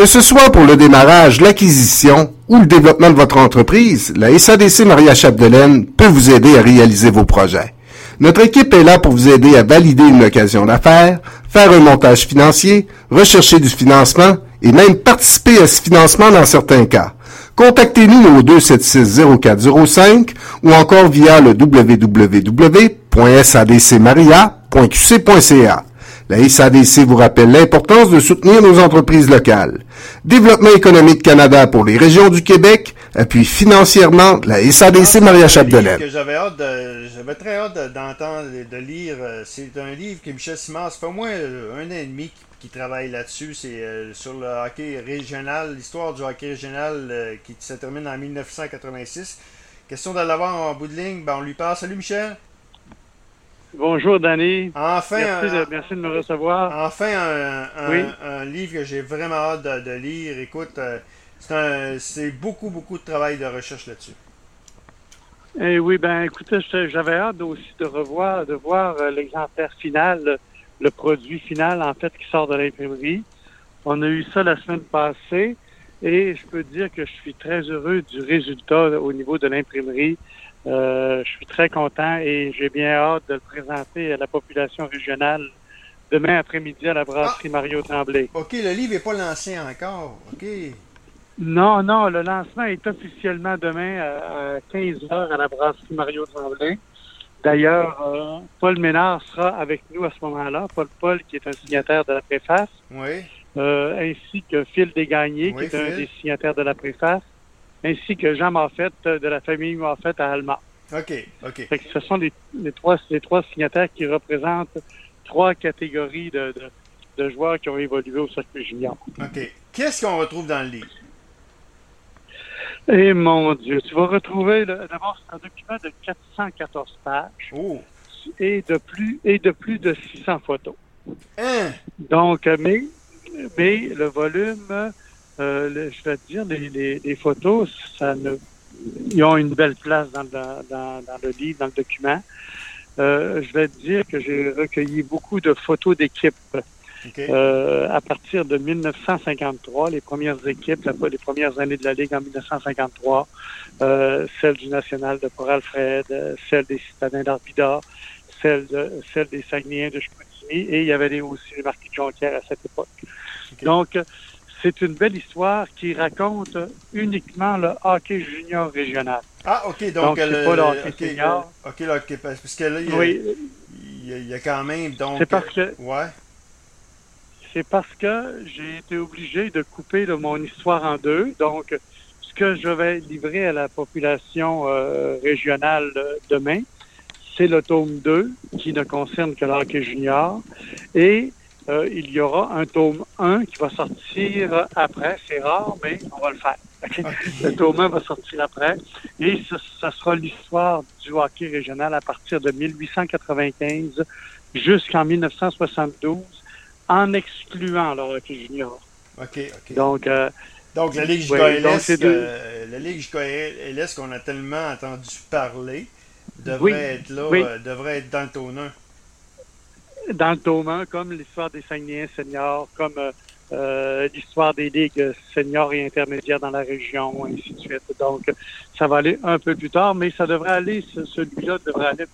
Que ce soit pour le démarrage, l'acquisition ou le développement de votre entreprise, la SADC Maria Chapdelaine peut vous aider à réaliser vos projets. Notre équipe est là pour vous aider à valider une occasion d'affaires, faire un montage financier, rechercher du financement et même participer à ce financement dans certains cas. Contactez-nous au 276-0405 ou encore via le www.sadcmaria.qc.ca. La SADC vous rappelle l'importance de soutenir nos entreprises locales. Développement économique Canada pour les régions du Québec appuie financièrement la SADC Maria Chapdelaine. J'avais hâte j'avais très hâte d'entendre, de, lire. Euh, c'est un livre que Michel Simard, c'est pas moins un an et demi qui, travaille là-dessus. C'est euh, sur le hockey régional, l'histoire du hockey régional euh, qui se termine en 1986. Question de l'avoir en bout de ligne, ben on lui passe. Salut Michel. Bonjour, Danny. Enfin, merci, de, me recevoir. Enfin, un, livre que j'ai vraiment hâte de, lire. Écoute, euh, c'est beaucoup, beaucoup de travail de recherche là-dessus. Eh oui, ben écoutez, j'avais hâte aussi de revoir, de voir euh, l'exemplaire final, le produit final, en fait, qui sort de l'imprimerie. On a eu ça la semaine passée et je peux dire que je suis très heureux du résultat au niveau de l'imprimerie. Euh, je suis très content et j'ai bien hâte de le présenter à la population régionale demain après-midi à la brasserie ah! Mario Tremblay. OK, le livre n'est pas lancé encore. OK. Non, non, le lancement est officiellement demain à 15h à la brasserie Mario Tremblay. D'ailleurs, euh, Paul Ménard sera avec nous à ce moment-là. Paul Paul, qui est un signataire de la préface. Oui. Euh, ainsi que Phil Desgagnés, qui est un des signataires de la préface ainsi que Jean Moffett euh, de la famille Moffett à Alma. OK, OK. ce sont les, trois, les trois signataires qui représentent trois catégories de, joueurs qui ont évolué au circuit junior. OK. Qu'est-ce qu'on retrouve dans le livre? Eh mon Dieu, tu vas retrouver, d'abord, un document de 414 pages oh. et, de plus, et de plus de 600 photos. Hein? Donc, mais, mais le volume euh, je vais te dire, les, photos, ça ne, ils ont une belle place dans, le livre, dans le document. Euh, je vais te dire que j'ai recueilli beaucoup de photos d'équipes. Euh, à partir de 1953, les premières équipes, les premières années de la Ligue en 1953, celle du National de Port-Alfred, celle des citadins d'Arvida, celle, de, celle des Saguenayens de Chicoutimi, et il y avait aussi les marquis de Jonquière à cette époque. Donc, c'est une belle histoire qui raconte uniquement le hockey junior régional. Ah, OK. Donc, c'est pas le hockey senior. OK, le hockey, parce que là, il y, a, oui. il, y a, quand même. donc... C'est parce que. Ouais. C'est parce que j'ai été obligé de couper mon histoire en deux. Donc, ce que je vais livrer à la population euh, régionale euh, demain, c'est le tome 2 qui ne concerne que le hockey junior. Et euh, il y aura un tome 1 qui va sortir après. C'est rare, mais on va le faire. Le tome 1 va sortir après. Et ce, sera l'histoire du hockey régional à partir de 1895 jusqu'en 1972, en excluant le hockey junior. OK, OK. Donc, euh, donc la Ligue JKLS, euh, la Ligue JKLS qu'on a tellement entendu parler, devrait être là, devrait être dans le tome 1 dans le tome comme l'histoire des Saguenayens seniors, comme euh, euh, l'histoire des ligues seniors et intermédiaires dans la région, ainsi de suite. Donc, ça va aller un peu plus tard, mais ça devrait aller, celui-là devrait aller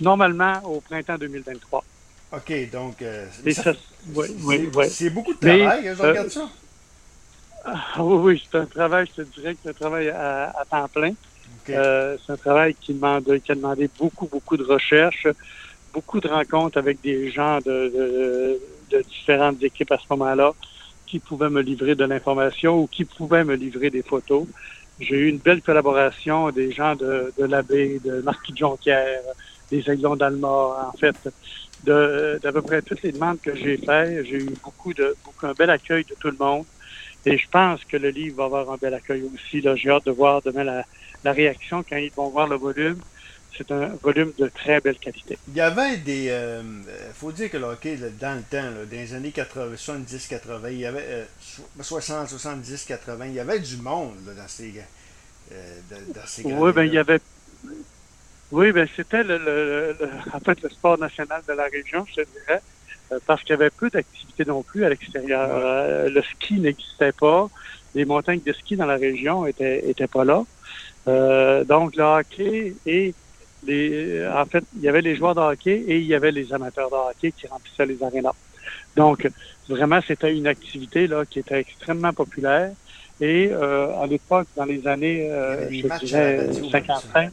normalement au printemps 2023. OK, donc... Euh, oui, oui, oui. C'est beaucoup de travail, mais, je regarde ça. Ah, oui, c'est un travail, je te dirais que c'est un travail à, temps plein. c'est un travail qui, demande, qui a demandé beaucoup, beaucoup de recherche beaucoup de rencontres avec des gens de, différentes équipes à ce moment-là qui pouvaient me livrer de l'information ou qui pouvaient me livrer des photos. J'ai eu une belle collaboration des gens de, l'abbé, de Marquis de Jonquière, des Aiglons d'Alma, en fait, d'à peu près toutes les demandes que j'ai faites. J'ai eu beaucoup de beaucoup un bel accueil de tout le monde. Et je pense que le livre va avoir un bel accueil aussi. J'ai hâte de voir demain la réaction quand ils vont voir le volume c'est un volume de très belle qualité. Il y avait des. Il euh, faut dire que le hockey, dans le temps, dans les années 70-80, il y avait 60, 70, 80, il y avait du monde dans ces, euh, dans ces Oui, ben il y avait. Oui, ben c'était le, en fait, le sport national de la région, je te dirais. parce qu'il y avait peu d'activités non plus à l'extérieur. le ski n'existait pas. Les montagnes de ski dans la région étaient, étaient pas là. donc, le hockey et les, en fait, il y avait les joueurs de hockey et il y avait les amateurs de hockey qui remplissaient les arénas. Donc, vraiment, c'était une activité là qui était extrêmement populaire. Et euh, à l'époque, dans les années euh, je dirais 55,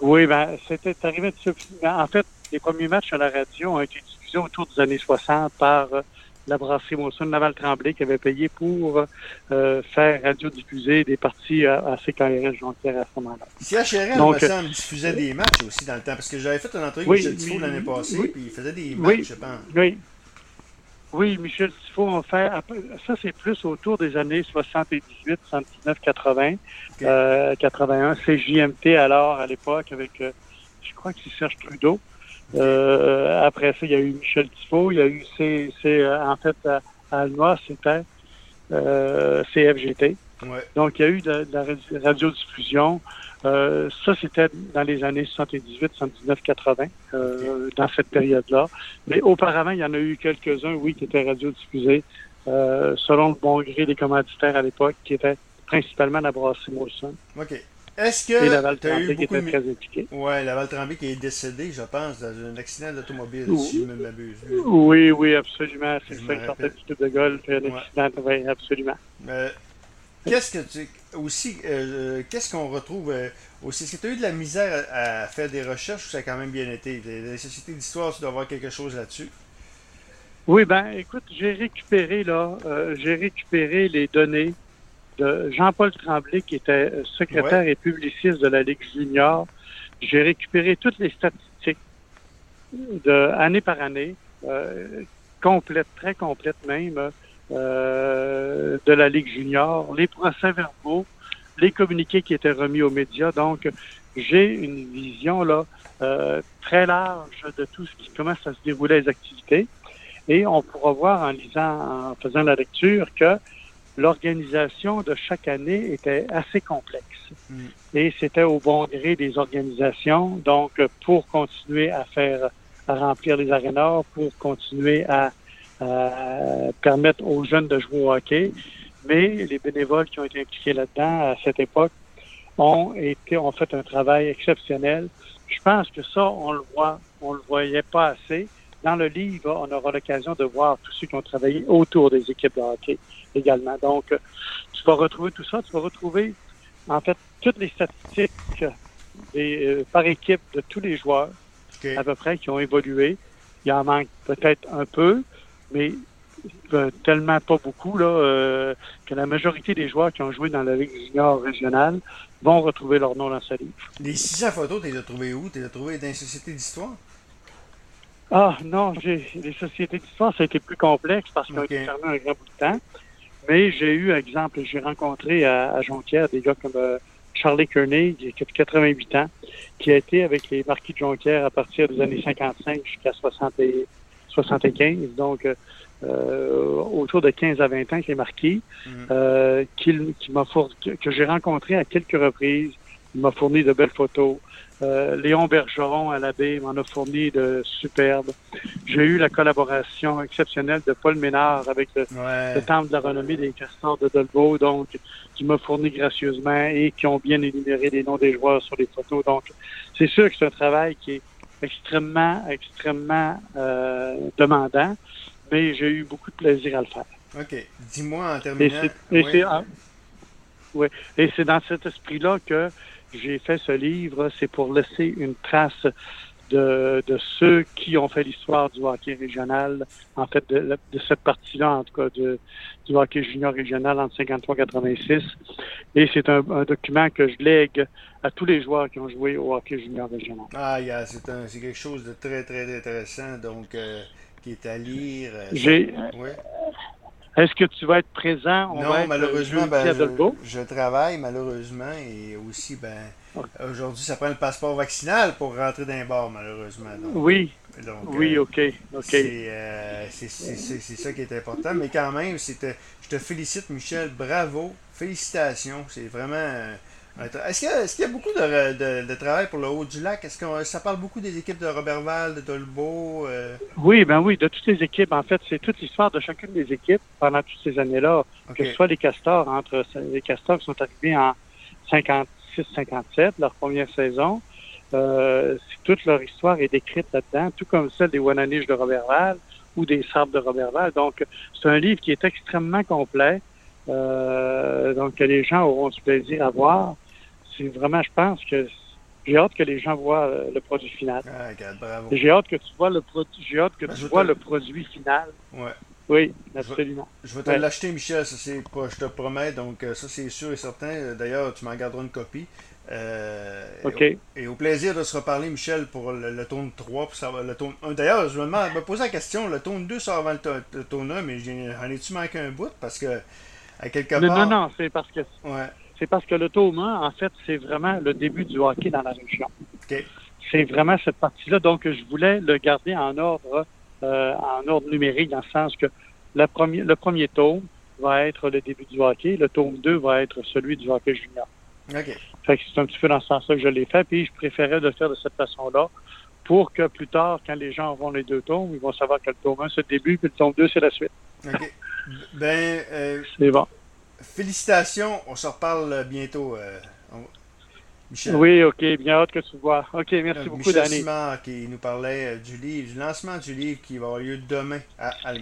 oui, ben c'était arrivé de En fait, les premiers matchs à la radio ont été diffusés autour des années 60 par euh, la brasserie Monson Naval Tremblay qui avait payé pour euh, faire radiodiffuser des parties à, à CKRS Jonquière à ce moment-là. CHRL, Donc, me semble, diffusait des matchs aussi dans le temps, parce que j'avais fait un entrevue avec Michel Tifo l'année passée, puis il faisait des matchs, je pense. Oui, oui, Michel Tifo, on fait, ça c'est plus autour des années 78, 79, 80, 81. C'est JMT alors, à l'époque, avec, euh, je crois que c'est Serge Trudeau. Euh, après ça, il y a eu Michel Tifo, il y a eu, c'est, euh, en fait, à, à c'était CFGT. Donc, il y a eu de, la radiodiffusion. Euh, ça, c'était dans les années 78, 79, 80, euh, dans cette période-là. Mais auparavant, il y en a eu quelques-uns, oui, qui étaient radiodiffusés, euh, selon le bon gré des commanditaires à l'époque, qui étaient principalement la brasserie Molson. OK. Est-ce que. Et Laval Tremblay qui était très impliqué. Oui, Laval Tremblay qui est décédé, je pense, dans un accident d'automobile, si je ne m'abuse. Oui, oui, absolument. C'est ça, il sortait du club de golf, un accident, oui, absolument. Euh, Qu'est-ce que tu aussi euh, qu'est-ce qu'on retrouve euh, aussi? Est-ce que tu as eu de la misère à, faire des recherches ou ça a quand même bien été? Les sociétés d'histoire, tu dois avoir quelque chose là-dessus Oui, ben écoute, j'ai récupéré là, euh, j'ai récupéré les données de Jean-Paul Tremblay qui était secrétaire et publiciste de la Ligue junior. J'ai récupéré toutes les statistiques de année par année, complètes, très complètes même euh, de la Ligue junior, les procès-verbaux, les communiqués qui étaient remis aux médias. Donc, j'ai une vision là euh, très large de tout ce qui commence à se dérouler les activités. Et on pourra voir en lisant, en faisant la lecture, que l'organisation de chaque année était assez complexe. Mm. Et c'était au bon gré des organisations. Donc, pour continuer à faire, à remplir les arénas, pour continuer à euh, permettre aux jeunes de jouer au hockey. Mais les bénévoles qui ont été impliqués là-dedans à cette époque ont été ont fait un travail exceptionnel. Je pense que ça, on le voit, on le voyait pas assez. Dans le livre, on aura l'occasion de voir tous ceux qui ont travaillé autour des équipes de hockey également. Donc, tu vas retrouver tout ça. Tu vas retrouver, en fait, toutes les statistiques des, euh, par équipe de tous les joueurs, à peu près, qui ont évolué. Il en manque peut-être un peu, mais euh, tellement pas beaucoup là, euh, que la majorité des joueurs qui ont joué dans la Ligue junior régionale vont retrouver leur nom dans ce livre. Les 600 photos, tu les as trouvées où? Tu les as trouvées dans les sociétés d'histoire? Ah non, j'ai les sociétés d'histoire, ça a été plus complexe parce qu'on a été fermé un grand bout de temps. Mais j'ai eu, exemple, j'ai rencontré à, Jonquière des gars comme euh, Charlie Kearney, qui a 88 ans, qui a été avec les marquis de Jonquière à partir des années 55 jusqu'à 60 75, donc euh, autour de 15 à 20 ans qui est marqué, mhm. euh, qui, m'a que j'ai rencontré à quelques reprises. Il m'a fourni de belles photos. Euh, Léon Bergeron à l'abbé m'en a fourni de superbes. J'ai eu la collaboration exceptionnelle de Paul Ménard avec le, Temple de la renommée des castors de Dolbeau, donc qui m'a fourni gracieusement et qui ont bien énuméré les noms des joueurs sur les photos. Donc, c'est sûr que c'est un travail qui est extrêmement, extrêmement euh, demandant, mais j'ai eu beaucoup de plaisir à le faire. OK. Dis-moi en terminant. Et c'est dans cet esprit-là que j'ai fait ce livre. C'est pour laisser une trace de, de ceux qui ont fait l'histoire du hockey régional, en fait, de, de cette partie-là, en tout cas, de, du hockey junior régional entre 53 et 86. Et c'est un, un, document que je lègue à tous les joueurs qui ont joué au hockey junior régional. Ah, yeah, c'est quelque chose de très, très intéressant, donc, euh, qui est à lire. Euh, j'ai... Ouais. Est-ce que tu vas être présent? On non, va être malheureusement, ben, je, je, travaille malheureusement et aussi, ben, aujourd'hui, ça prend le passeport vaccinal pour rentrer dans les bars, malheureusement. oui. oui, euh, OK. ok. Euh, c'est ça qui est important. Mais quand même, je te félicite, Michel. Bravo. Félicitations. C'est vraiment Est-ce qu'il y, a beaucoup de, travail pour le haut du lac? Est-ce que ça parle beaucoup des équipes de Robertval, de Dolbeau? Euh? Oui, ben oui, de toutes les équipes. En fait, c'est toute l'histoire de chacune des équipes pendant toutes ces années-là. Que ce soit les Castors, entre les Castors qui sont arrivés en 56-57, leur première saison. Euh, toute leur histoire est décrite là-dedans, tout comme celle des Wananiches de Robertval ou des Sables de Robertval. Donc, c'est un livre qui est extrêmement complet. Euh, donc, que les gens auront du plaisir à voir c'est vraiment, je pense que j'ai hâte que les gens voient euh, le produit final. Ah, j'ai hâte que tu vois le produit, j'ai hâte que ben, tu vois le produit final. Ouais. Oui, absolument. Je vais, te l'acheter, Michel, ça c'est pas, je te promets. Donc euh, ça c'est sûr et certain. D'ailleurs, tu m'en garderas une copie. Euh, OK. Et au, plaisir de se reparler, Michel, pour le, le tome 3, pour savoir le tome 1. D'ailleurs, je me, demande, me posais la question, le tome 2 sort avant le, le tome 1, mais en ai-tu manqué un bout? Parce que, à quelque part... Non, non, c'est parce que... Ouais c'est parce que le tome 1, en fait, c'est vraiment le début du hockey dans la région. Okay. C'est vraiment cette partie-là. Donc, je voulais le garder en ordre, euh, en ordre numérique, dans le sens que le premier, le premier tome va être le début du hockey, le tome 2 va être celui du hockey junior. OK. Fait que c'est un petit peu dans ce sens-là que je l'ai fait, puis je préférais le faire de cette façon-là pour que plus tard, quand les gens auront les deux tomes, ils vont savoir que le tome 1, c'est le début, puis le tome 2, c'est la suite. OK. Ben, euh, c'est bon. Félicitations, on se reparle bientôt, euh, Michel. Oui, ok, bien hâte que tu vois. Ok, merci beaucoup, Michel qui nous parlait euh, du livre, du lancement du livre qui va avoir lieu demain à Allemagne.